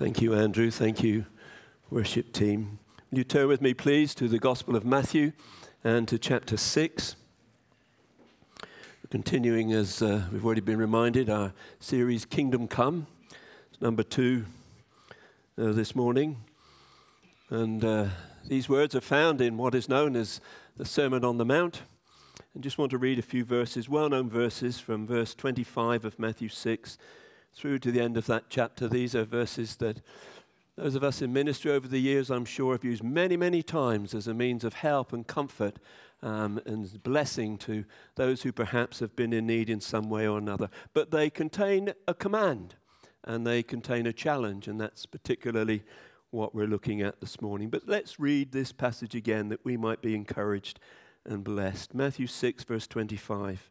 Thank you, Andrew. Thank you, worship team. Will you turn with me, please, to the Gospel of Matthew and to chapter 6. We're continuing, as uh, we've already been reminded, our series Kingdom Come. It's number two uh, this morning. And uh, these words are found in what is known as the Sermon on the Mount. And just want to read a few verses, well known verses from verse 25 of Matthew 6 through to the end of that chapter. These are verses that those of us in ministry over the years, I'm sure, have used many, many times as a means of help and comfort um, and blessing to those who perhaps have been in need in some way or another. But they contain a command and they contain a challenge, and that's particularly what we're looking at this morning. But let's read this passage again that we might be encouraged and blessed. Matthew 6, verse 25.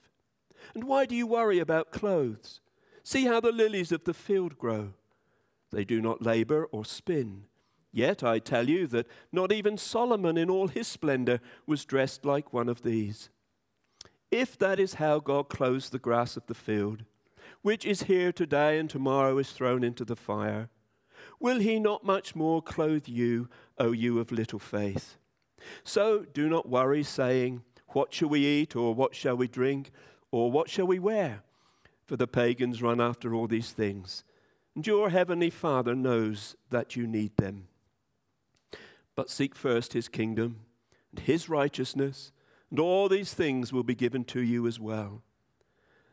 And why do you worry about clothes? See how the lilies of the field grow. They do not labor or spin. Yet I tell you that not even Solomon in all his splendor was dressed like one of these. If that is how God clothes the grass of the field, which is here today and tomorrow is thrown into the fire, will he not much more clothe you, O you of little faith? So do not worry, saying, What shall we eat, or what shall we drink? Or what shall we wear? For the pagans run after all these things, and your heavenly Father knows that you need them. But seek first his kingdom and his righteousness, and all these things will be given to you as well.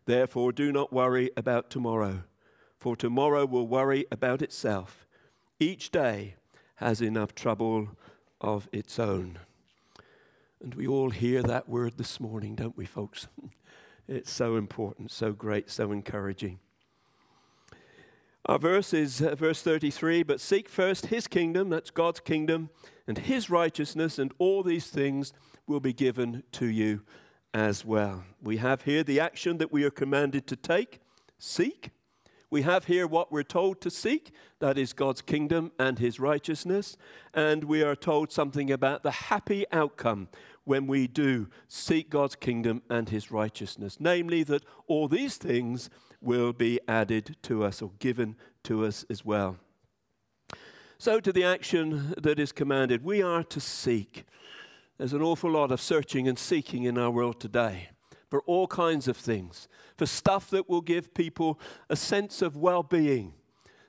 Therefore, do not worry about tomorrow, for tomorrow will worry about itself. Each day has enough trouble of its own. And we all hear that word this morning, don't we, folks? It's so important, so great, so encouraging. Our verse is uh, verse 33 But seek first his kingdom, that's God's kingdom, and his righteousness, and all these things will be given to you as well. We have here the action that we are commanded to take seek. We have here what we're told to seek that is God's kingdom and his righteousness. And we are told something about the happy outcome when we do seek God's kingdom and his righteousness, namely that all these things will be added to us or given to us as well. So, to the action that is commanded, we are to seek. There's an awful lot of searching and seeking in our world today for all kinds of things, for stuff that will give people a sense of well being,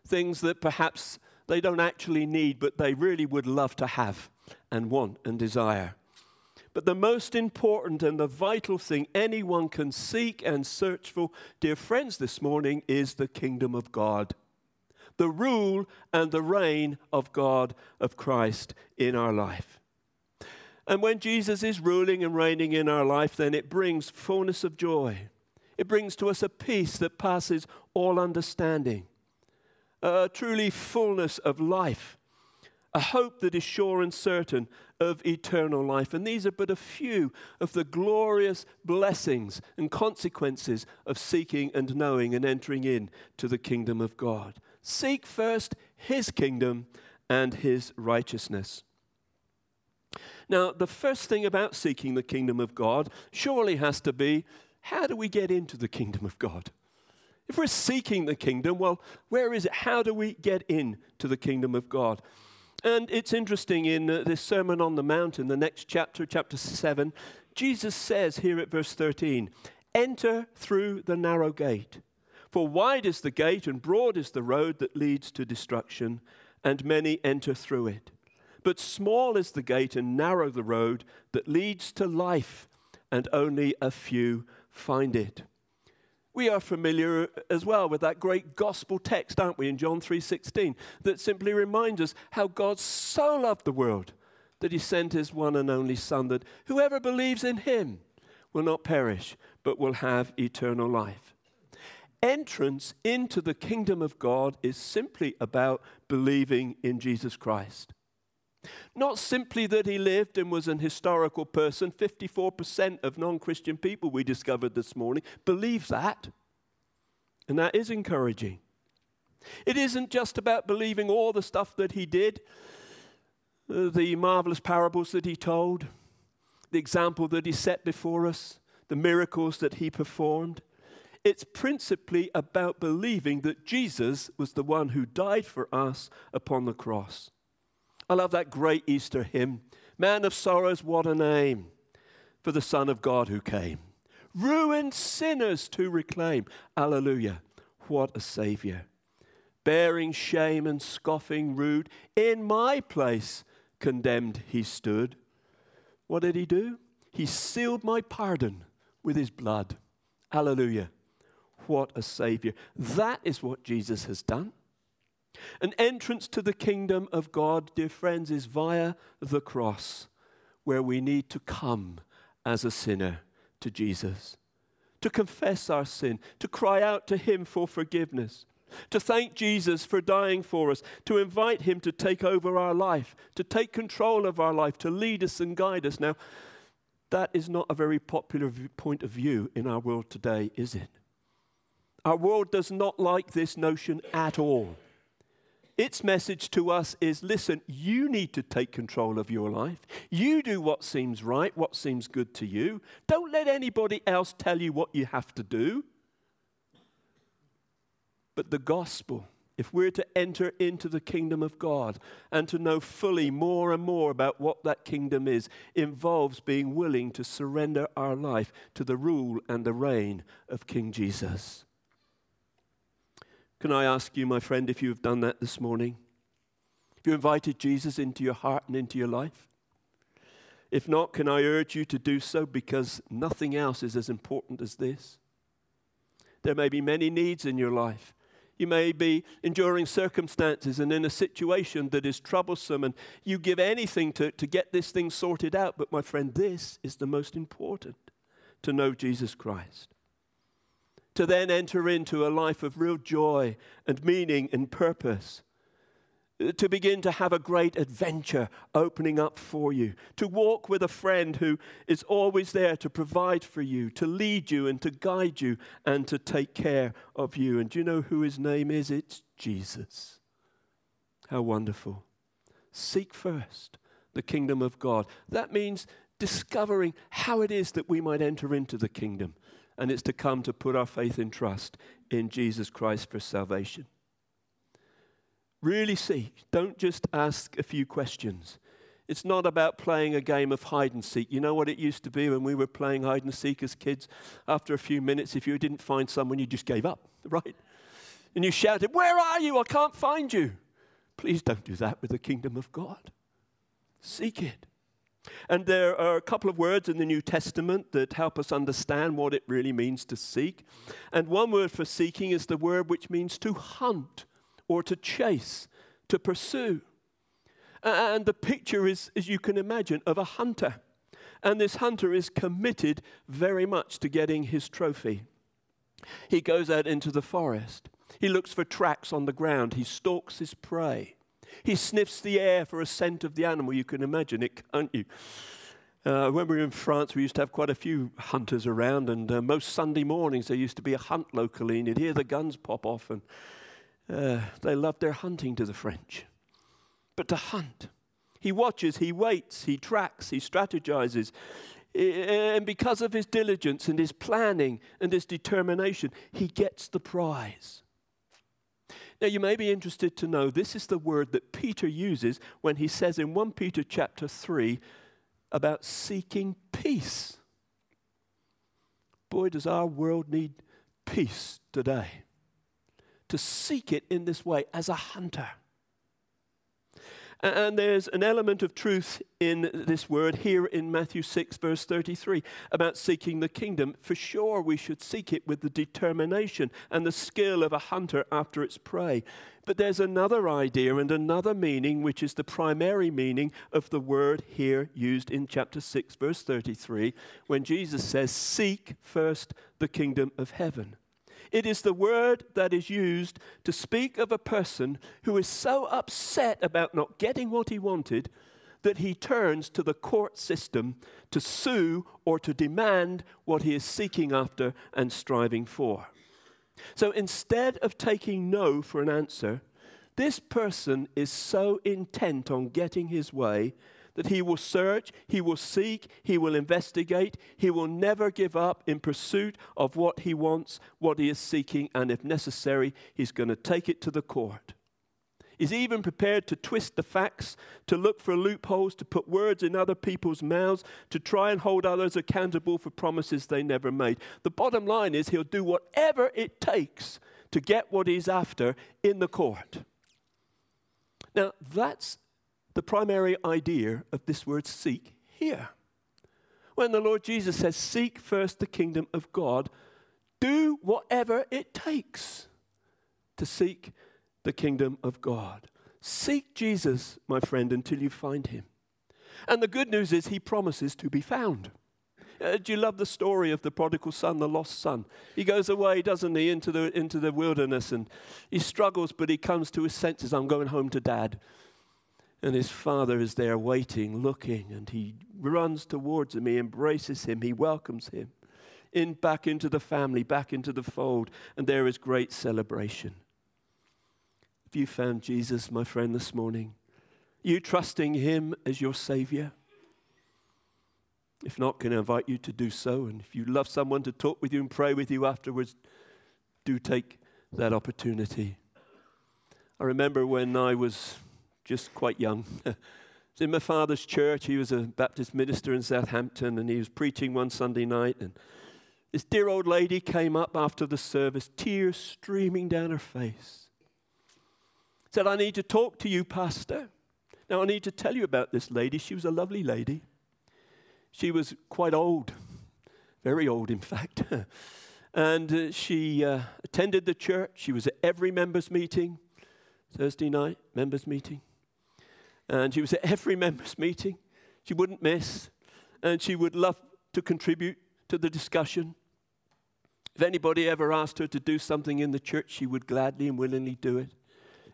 things that perhaps they don't actually need, but they really would love to have and want and desire. But the most important and the vital thing anyone can seek and search for, dear friends, this morning is the kingdom of God. The rule and the reign of God, of Christ in our life. And when Jesus is ruling and reigning in our life, then it brings fullness of joy. It brings to us a peace that passes all understanding, a truly fullness of life a hope that is sure and certain of eternal life. And these are but a few of the glorious blessings and consequences of seeking and knowing and entering in to the kingdom of God. Seek first his kingdom and his righteousness. Now, the first thing about seeking the kingdom of God surely has to be how do we get into the kingdom of God? If we're seeking the kingdom, well, where is it? How do we get into the kingdom of God? And it's interesting in uh, this Sermon on the Mount, in the next chapter, chapter 7, Jesus says here at verse 13, Enter through the narrow gate. For wide is the gate and broad is the road that leads to destruction, and many enter through it. But small is the gate and narrow the road that leads to life, and only a few find it. We are familiar uh, as well with that great gospel text, aren't we, in John 3:16, that simply reminds us how God so loved the world that he sent his one and only son that whoever believes in him will not perish but will have eternal life. entrance into the kingdom of God is simply about believing in Jesus Christ. Not simply that he lived and was an historical person. 54% of non Christian people we discovered this morning believe that. And that is encouraging. It isn't just about believing all the stuff that he did, uh, the marvelous parables that he told, the example that he set before us, the miracles that he performed. It's principally about believing that Jesus was the one who died for us upon the cross. I love that great Easter hymn Man of sorrows, what a name for the Son of God who came. Ruined sinners to reclaim. Alleluia. What a Savior. Bearing shame and scoffing rude, in my place condemned he stood. What did he do? He sealed my pardon with his blood. Alleluia. What a Savior. That is what Jesus has done. An entrance to the kingdom of God, dear friends, is via the cross, where we need to come as a sinner to Jesus, to confess our sin, to cry out to Him for forgiveness, to thank Jesus for dying for us, to invite Him to take over our life, to take control of our life, to lead us and guide us. Now, that is not a very popular point of view in our world today, is it? Our world does not like this notion at all. Its message to us is listen, you need to take control of your life. You do what seems right, what seems good to you. Don't let anybody else tell you what you have to do. But the gospel, if we're to enter into the kingdom of God and to know fully more and more about what that kingdom is, involves being willing to surrender our life to the rule and the reign of King Jesus. Can I ask you, my friend, if you have done that this morning? Have you invited Jesus into your heart and into your life? If not, can I urge you to do so because nothing else is as important as this? There may be many needs in your life. You may be enduring circumstances and in a situation that is troublesome, and you give anything to, to get this thing sorted out. But, my friend, this is the most important to know Jesus Christ. To then enter into a life of real joy and meaning and purpose uh, to begin to have a great adventure opening up for you, to walk with a friend who is always there to provide for you, to lead you and to guide you and to take care of you. And do you know who his name is? It's Jesus. How wonderful. Seek first the kingdom of God. That means discovering how it is that we might enter into the kingdom. And it's to come to put our faith and trust in Jesus Christ for salvation. Really seek. Don't just ask a few questions. It's not about playing a game of hide and seek. You know what it used to be when we were playing hide and seek as kids? After a few minutes, if you didn't find someone, you just gave up, right? And you shouted, Where are you? I can't find you. Please don't do that with the kingdom of God. Seek it. And there are a couple of words in the New Testament that help us understand what it really means to seek. And one word for seeking is the word which means to hunt or to chase, to pursue. And the picture is, as you can imagine, of a hunter. And this hunter is committed very much to getting his trophy. He goes out into the forest. He looks for tracks on the ground. He stalks his prey. He sniffs the air for a scent of the animal. You can imagine it, can't you? Uh, when we were in France, we used to have quite a few hunters around, and uh, most Sunday mornings there used to be a hunt locally, and you'd hear the guns pop off, and uh, they loved their hunting to the French. But to hunt, he watches, he waits, he tracks, he strategizes. And because of his diligence and his planning and his determination, he gets the prize. Now you may be interested to know this is the word that Peter uses when he says in 1 Peter chapter 3 about seeking peace. Boy, does our world need peace today to seek it in this way as a hunter. And there's an element of truth in this word here in Matthew 6, verse 33, about seeking the kingdom. For sure, we should seek it with the determination and the skill of a hunter after its prey. But there's another idea and another meaning, which is the primary meaning of the word here used in chapter 6, verse 33, when Jesus says, Seek first the kingdom of heaven. It is the word that is used to speak of a person who is so upset about not getting what he wanted that he turns to the court system to sue or to demand what he is seeking after and striving for. So instead of taking no for an answer, this person is so intent on getting his way that he will search, he will seek, he will investigate, he will never give up in pursuit of what he wants, what he is seeking, and if necessary, he's going to take it to the court. He's even prepared to twist the facts, to look for loopholes, to put words in other people's mouths, to try and hold others accountable for promises they never made. The bottom line is he'll do whatever it takes to get what he's after in the court. Now, that's the primary idea of this word seek here. When the Lord Jesus says, Seek first the kingdom of God, do whatever it takes to seek the kingdom of God. Seek Jesus, my friend, until you find him. And the good news is he promises to be found. Uh, do you love the story of the prodigal son, the lost son? He goes away, doesn't he, into the, into the wilderness and he struggles, but he comes to his senses. I'm going home to dad. And his father is there waiting, looking, and he runs towards him. He embraces him. He welcomes him in back into the family, back into the fold, and there is great celebration. Have you found Jesus, my friend, this morning? Are you trusting him as your Savior? If not, can I invite you to do so? And if you love someone to talk with you and pray with you afterwards, do take that opportunity. I remember when I was just quite young. Was in my father's church. He was a Baptist minister in Southampton, and he was preaching one Sunday night. And this dear old lady came up after the service, tears streaming down her face said, I need to talk to you, Pastor. Now, I need to tell you about this lady. She was a lovely lady. She was quite old, very old, in fact. and uh, she uh, attended the church. She was at every members' meeting, Thursday night, members' meeting. And she was at every members' meeting. She wouldn't miss. And she would love to contribute to the discussion. If anybody ever asked her to do something in the church, she would gladly and willingly do it.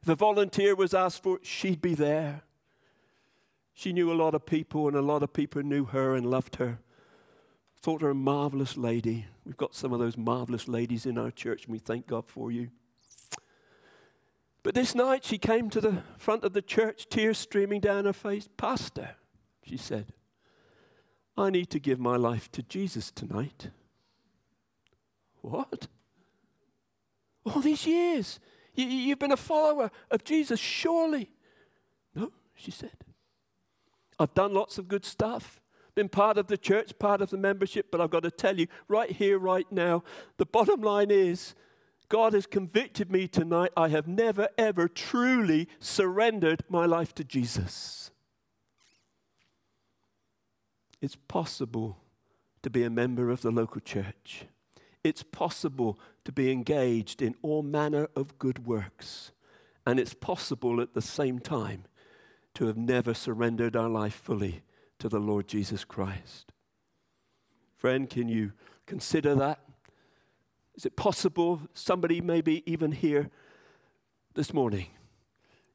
If a volunteer was asked for, she'd be there. She knew a lot of people, and a lot of people knew her and loved her. Thought her a marvelous lady. We've got some of those marvelous ladies in our church, and we thank God for you. But this night she came to the front of the church, tears streaming down her face. Pastor, she said, I need to give my life to Jesus tonight. What? All these years, you, have been a follower of Jesus, surely. No, she said. I've done lots of good stuff, been part of the church, part of the membership, but I've got to tell you right here, right now, the bottom line is God has convicted me tonight. I have never, ever truly surrendered my life to Jesus. It's possible to be a member of the local church it's possible to be engaged in all manner of good works. And it's possible at the same time to have never surrendered our life fully to the Lord Jesus Christ. Friend, can you consider that? Is it possible somebody, maybe even here this morning,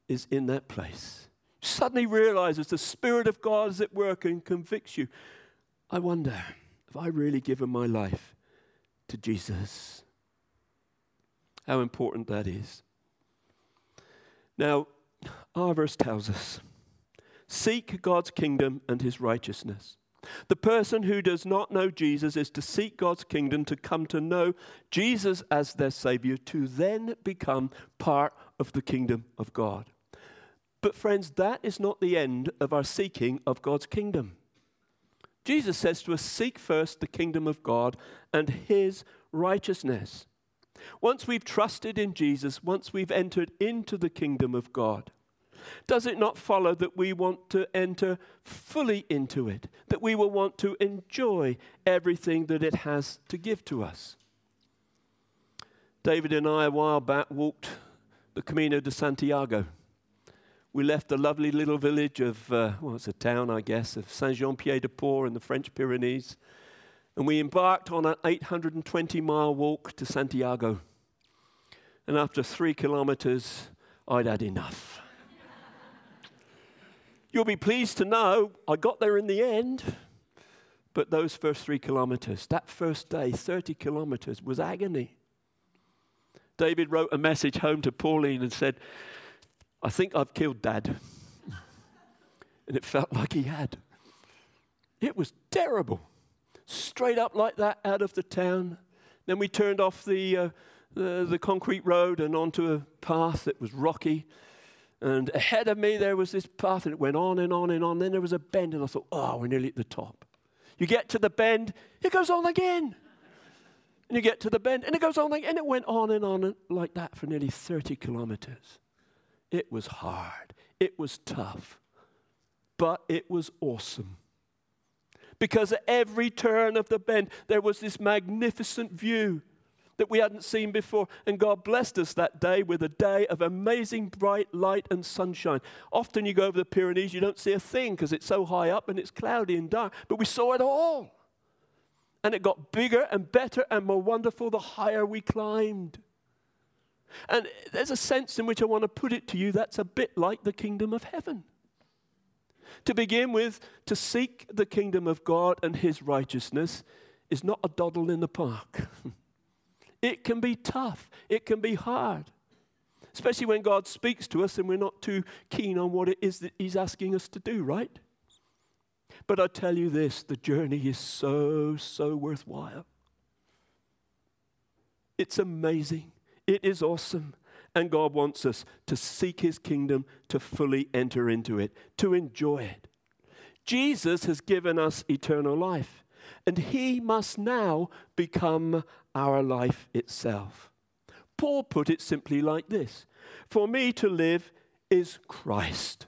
is in that place? Suddenly realizes the Spirit of God is at work and convicts you. I wonder, have I really given my life to Jesus. How important that is. Now, our verse tells us seek God's kingdom and his righteousness. The person who does not know Jesus is to seek God's kingdom, to come to know Jesus as their Savior, to then become part of the kingdom of God. But, friends, that is not the end of our seeking of God's kingdom. Jesus says to us, Seek first the kingdom of God and his righteousness. Once we've trusted in Jesus, once we've entered into the kingdom of God, does it not follow that we want to enter fully into it, that we will want to enjoy everything that it has to give to us? David and I, a while back, walked the Camino de Santiago we left the lovely little village of, uh, well, it's a town, I guess, of Saint Jean Pied de Port in the French Pyrenees. And we embarked on an 820 mile walk to Santiago. And after three kilometers, I'd had enough. You'll be pleased to know I got there in the end. But those first three kilometers, that first day, 30 kilometers, was agony. David wrote a message home to Pauline and said, I think I've killed dad. and it felt like he had. It was terrible. Straight up like that out of the town. Then we turned off the, uh, the, the concrete road and onto a path that was rocky. And ahead of me, there was this path, and it went on and on and on. Then there was a bend, and I thought, oh, we're nearly at the top. You get to the bend, it goes on again. And you get to the bend, and it goes on again. And it went on and on like that for nearly 30 kilometers. It was hard, it was tough, but it was awesome. Because at every turn of the bend, there was this magnificent view that we hadn't seen before. And God blessed us that day with a day of amazing bright light and sunshine. Often you go over the Pyrenees, you don't see a thing because it's so high up and it's cloudy and dark, but we saw it all. And it got bigger and better and more wonderful the higher we climbed. And there's a sense in which I want to put it to you that's a bit like the kingdom of heaven. To begin with, to seek the kingdom of God and his righteousness is not a doddle in the park. It can be tough, it can be hard. Especially when God speaks to us and we're not too keen on what it is that He's asking us to do, right? But I tell you this the journey is so, so worthwhile. It's amazing. It is awesome. And God wants us to seek His kingdom, to fully enter into it, to enjoy it. Jesus has given us eternal life, and He must now become our life itself. Paul put it simply like this For me to live is Christ.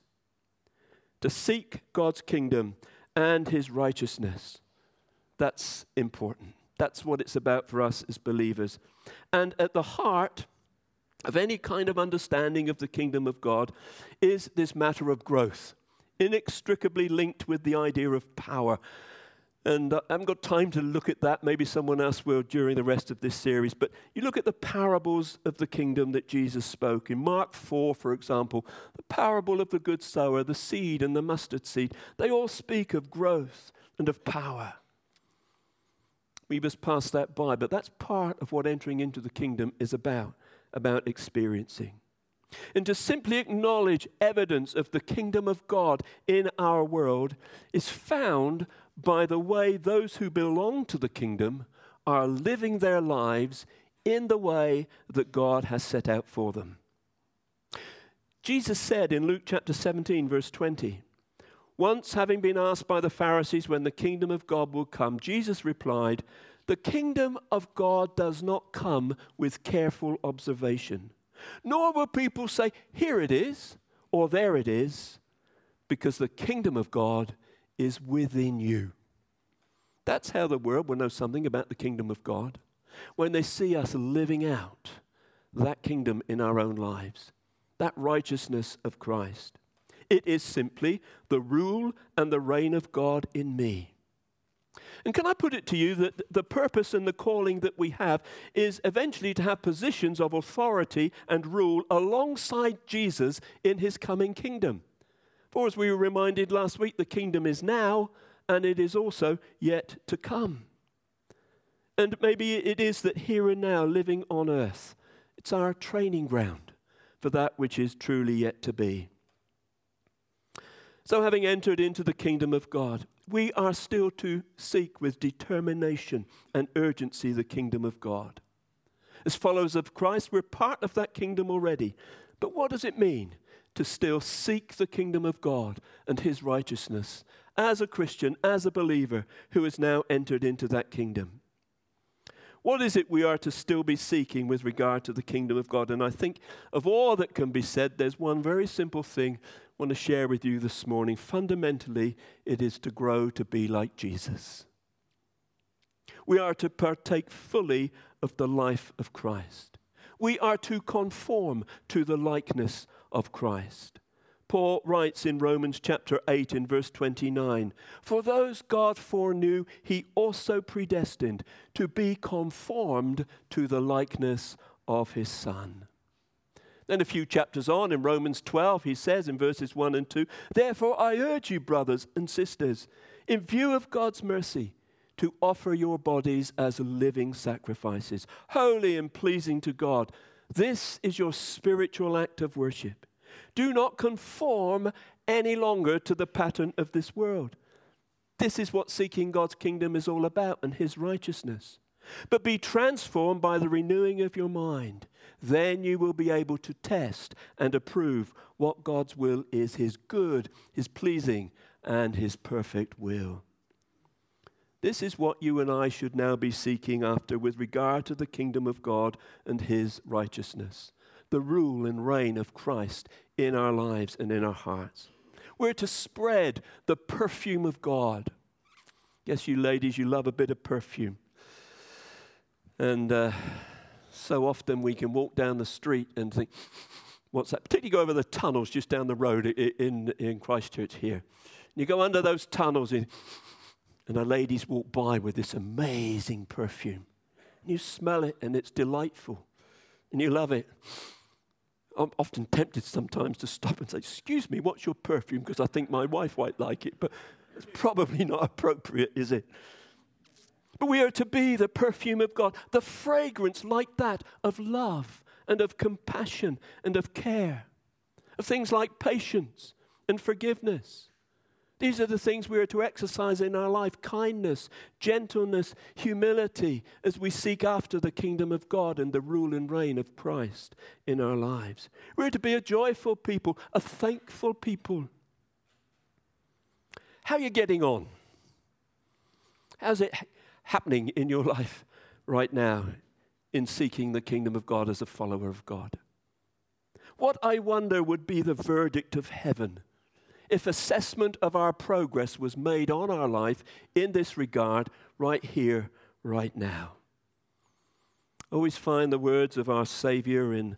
To seek God's kingdom and his righteousness. That's important. That's what it's about for us as believers. And at the heart of any kind of understanding of the kingdom of God is this matter of growth, inextricably linked with the idea of power and I haven't got time to look at that. Maybe someone else will during the rest of this series. But you look at the parables of the kingdom that Jesus spoke. In Mark 4, for example, the parable of the good sower, the seed, and the mustard seed, they all speak of growth and of power. We must pass that by, but that's part of what entering into the kingdom is about, about experiencing. And to simply acknowledge evidence of the kingdom of God in our world is found by the way those who belong to the kingdom are living their lives in the way that God has set out for them. Jesus said in Luke chapter 17, verse 20, Once having been asked by the Pharisees when the kingdom of God will come, Jesus replied, The kingdom of God does not come with careful observation, nor will people say, Here it is, or there it is, because the kingdom of God is within you. That's how the world will know something about the kingdom of God when they see us living out that kingdom in our own lives, that righteousness of Christ. It is simply the rule and the reign of God in me. And can I put it to you that the purpose and the calling that we have is eventually to have positions of authority and rule alongside Jesus in his coming kingdom? For as we were reminded last week, the kingdom is now and it is also yet to come. And maybe it is that here and now, living on earth, it's our training ground for that which is truly yet to be. So, having entered into the kingdom of God, we are still to seek with determination and urgency the kingdom of God. As followers of Christ, we're part of that kingdom already. But what does it mean to still seek the kingdom of God and his righteousness as a Christian, as a believer who has now entered into that kingdom. What is it we are to still be seeking with regard to the kingdom of God? And I think of all that can be said, there's one very simple thing I want to share with you this morning. Fundamentally, it is to grow to be like Jesus. We are to partake fully of the life of Christ. We are to conform to the likeness of Christ. Paul writes in Romans chapter 8 in verse 29 For those God foreknew, he also predestined to be conformed to the likeness of his Son. Then a few chapters on in Romans 12, he says in verses 1 and 2 Therefore, I urge you, brothers and sisters, in view of God's mercy, to offer your bodies as living sacrifices, holy and pleasing to God. This is your spiritual act of worship. Do not conform any longer to the pattern of this world. This is what seeking God's kingdom is all about and his righteousness. But be transformed by the renewing of your mind. Then you will be able to test and approve what God's will is his good, his pleasing, and his perfect will. This is what you and I should now be seeking after with regard to the kingdom of God and his righteousness, the rule and reign of Christ in our lives and in our hearts. We're to spread the perfume of God. Yes, you ladies, you love a bit of perfume. And uh, so often we can walk down the street and think, what's that? Particularly go over the tunnels just down the road in, in Christchurch here. You go under those tunnels, and, and the ladies walk by with this amazing perfume. And you smell it, and it's delightful, and you love it. I'm often tempted sometimes to stop and say, Excuse me, what's your perfume? Because I think my wife might like it, but it's probably not appropriate, is it? But we are to be the perfume of God, the fragrance like that of love and of compassion and of care, of things like patience and forgiveness. These are the things we are to exercise in our life kindness, gentleness, humility, as we seek after the kingdom of God and the rule and reign of Christ in our lives. We're to be a joyful people, a thankful people. How are you getting on? How's it happening in your life right now in seeking the kingdom of God as a follower of God? What I wonder would be the verdict of heaven if assessment of our progress was made on our life in this regard right here, right now. Always find the words of our Savior in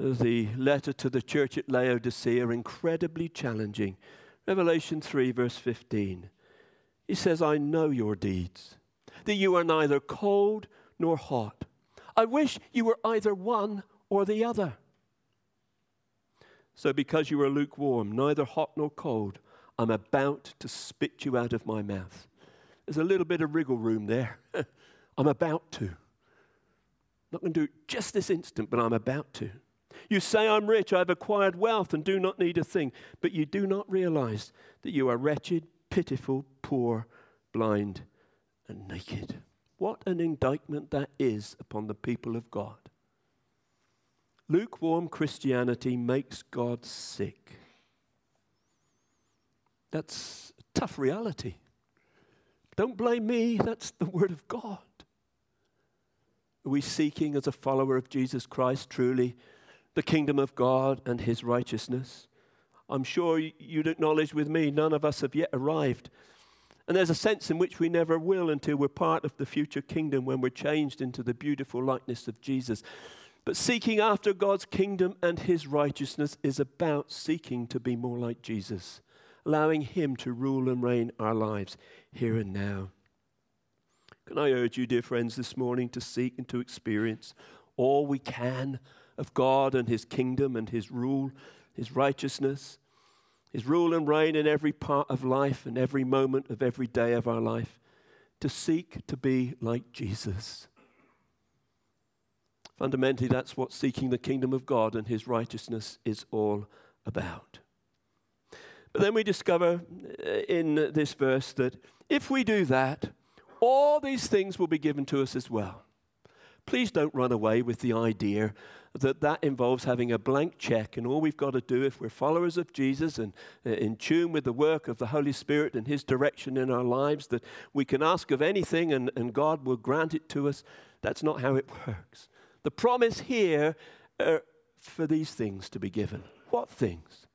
uh, the letter to the church at Laodicea incredibly challenging. Revelation 3, verse 15. He says, I know your deeds that you are neither cold nor hot. I wish you were either one or the other. So, because you are lukewarm, neither hot nor cold, I'm about to spit you out of my mouth. There's a little bit of wriggle room there. I'm about to. Not going to do it just this instant, but I'm about to. You say, I'm rich, I've acquired wealth, and do not need a thing, but you do not realize that you are wretched, pitiful, poor, blind, and naked. What an indictment that is upon the people of God. Lukewarm Christianity makes God sick. That's tough reality. Don't blame me, that's the Word of God. Are we seeking, as a follower of Jesus Christ, truly the kingdom of God and His righteousness? I'm sure you'd acknowledge with me, none of us have yet arrived and there's a sense in which we never will until we're part of the future kingdom when we're changed into the beautiful likeness of Jesus. But seeking after God's kingdom and his righteousness is about seeking to be more like Jesus, allowing him to rule and reign our lives here and now. Can I urge you, dear friends, this morning to seek and to experience all we can of God and his kingdom and his rule, his righteousness, his rule and reign in every part of life and every moment of every day of our life, to seek to be like Jesus. Fundamentally, that's what seeking the kingdom of God and his righteousness is all about. But then we discover uh, in this verse that if we do that, all these things will be given to us as well. Please don't run away with the idea that that involves having a blank check, and all we've got to do if we're followers of Jesus and uh, in tune with the work of the Holy Spirit and His direction in our lives, that we can ask of anything and, and God will grant it to us. That's not how it works. The promise here are for these things to be given. What things?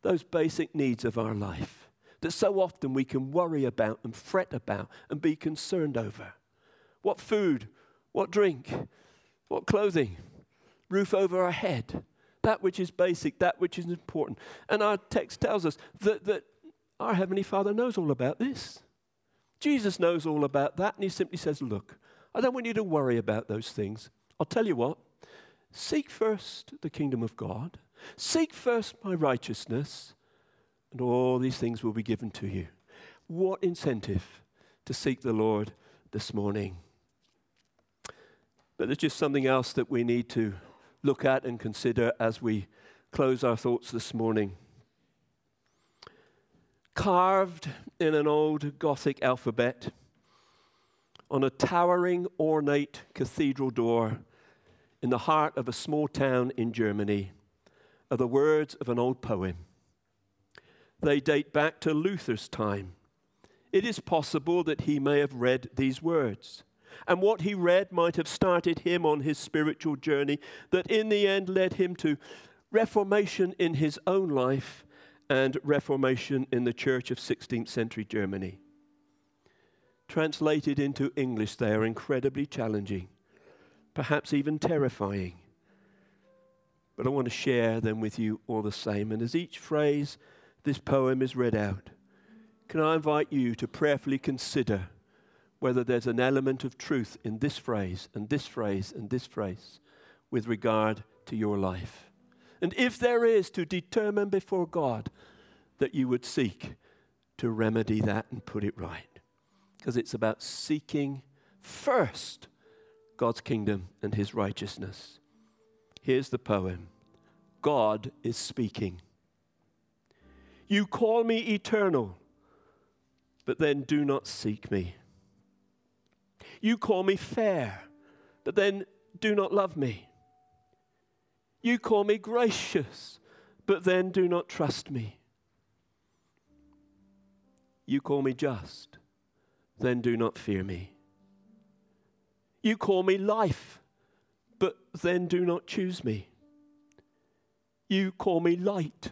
Those basic needs of our life that so often we can worry about and fret about and be concerned over. What food? What drink? What clothing? roof over our head, that which is basic, that which is important. And our text tells us that, that our Heavenly Father knows all about this. Jesus knows all about that, and He simply says, Look, I don't want you to worry about those things. I'll tell you what, Seek first the kingdom of God, seek first my righteousness, and all these things will be given to you. What incentive to seek the Lord this morning? But there's just something else that we need to look at and consider as we close our thoughts this morning. Carved in an old Gothic alphabet on a towering, ornate cathedral door in the heart of a small town in Germany are the words of an old poem. They date back to Luther's time. It is possible that he may have read these words, and what he read might have started him on his spiritual journey that in the end led him to reformation in his own life and reformation in the church of 16th century Germany. Translated into English, they are incredibly challenging, perhaps even terrifying. But I want to share them with you all the same. And as each phrase this poem is read out, can I invite you to prayerfully consider whether there's an element of truth in this phrase and this phrase and this phrase with regard to your life? And if there is, to determine before God that you would seek to remedy that and put it right because it's about seeking first God's kingdom and his righteousness. Here's the poem God is speaking. You call me eternal, but then do not seek me. You call me fair, but then do not love me. You call me gracious, but then do not trust me. You call me just, then do not fear me. You call me life, but then do not choose me. You call me light,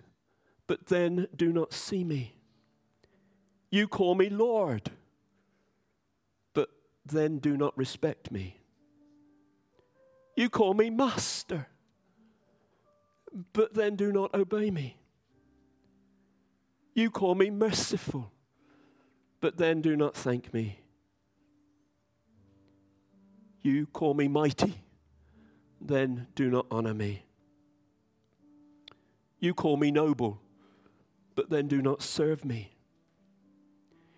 but then do not see me. You call me Lord, but then do not respect me. You call me Master, but then do not obey me. You call me merciful, but then do not thank me. You call me mighty, then do not honor me. You call me noble, but then do not serve me.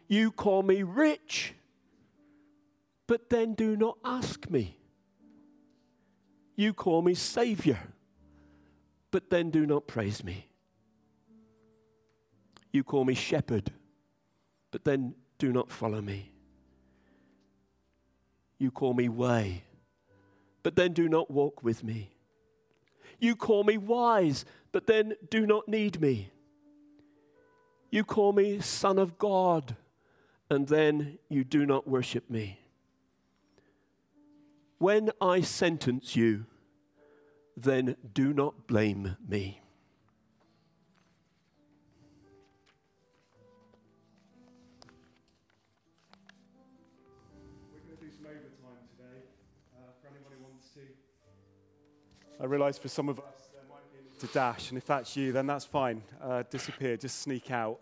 You call me rich, but then do not ask me. You call me Savior, but then do not praise me. You call me shepherd but then do not follow me. You call me way, but then do not walk with me. You call me wise, but then do not need me. You call me Son of God, and then you do not worship me. When I sentence you, then do not blame me. I realise for some of us there might be a need to dash, and if that's you, then that's fine. Uh, disappear, just sneak out.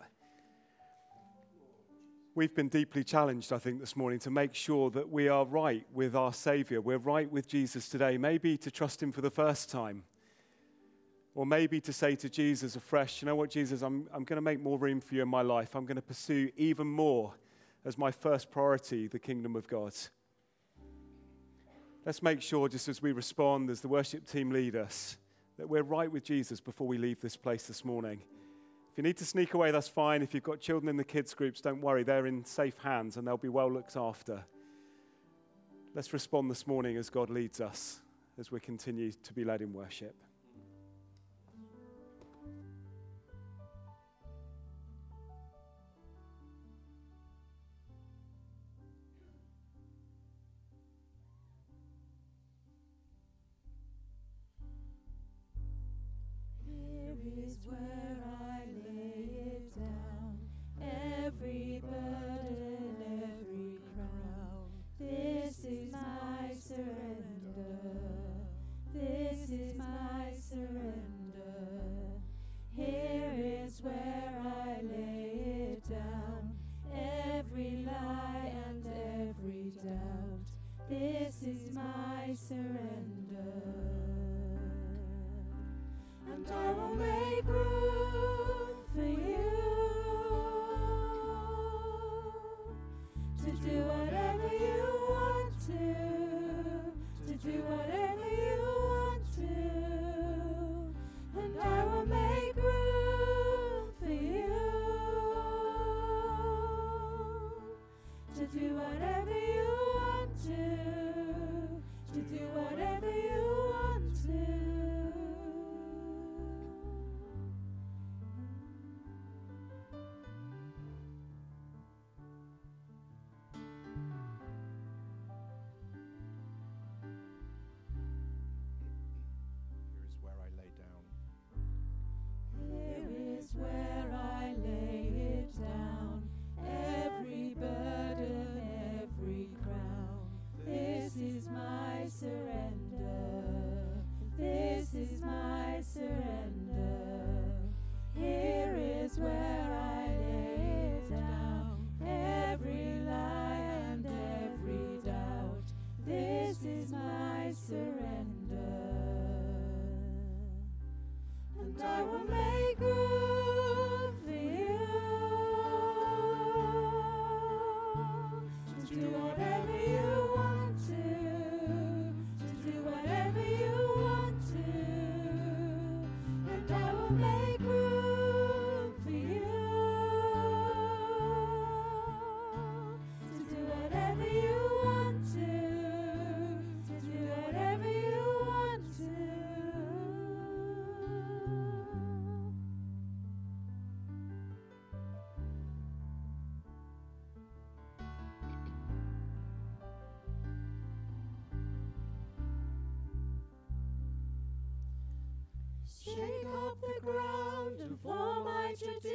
We've been deeply challenged, I think, this morning to make sure that we are right with our Saviour. We're right with Jesus today. Maybe to trust Him for the first time. Or maybe to say to Jesus afresh, you know what, Jesus, I'm, I'm going to make more room for you in my life. I'm going to pursue even more as my first priority the kingdom of God. Let's make sure, just as we respond, as the worship team lead us, that we're right with Jesus before we leave this place this morning. If you need to sneak away, that's fine. If you've got children in the kids' groups, don't worry, they're in safe hands and they'll be well looked after. Let's respond this morning as God leads us as we continue to be led in worship. to an end. shake up the ground and form my tradition.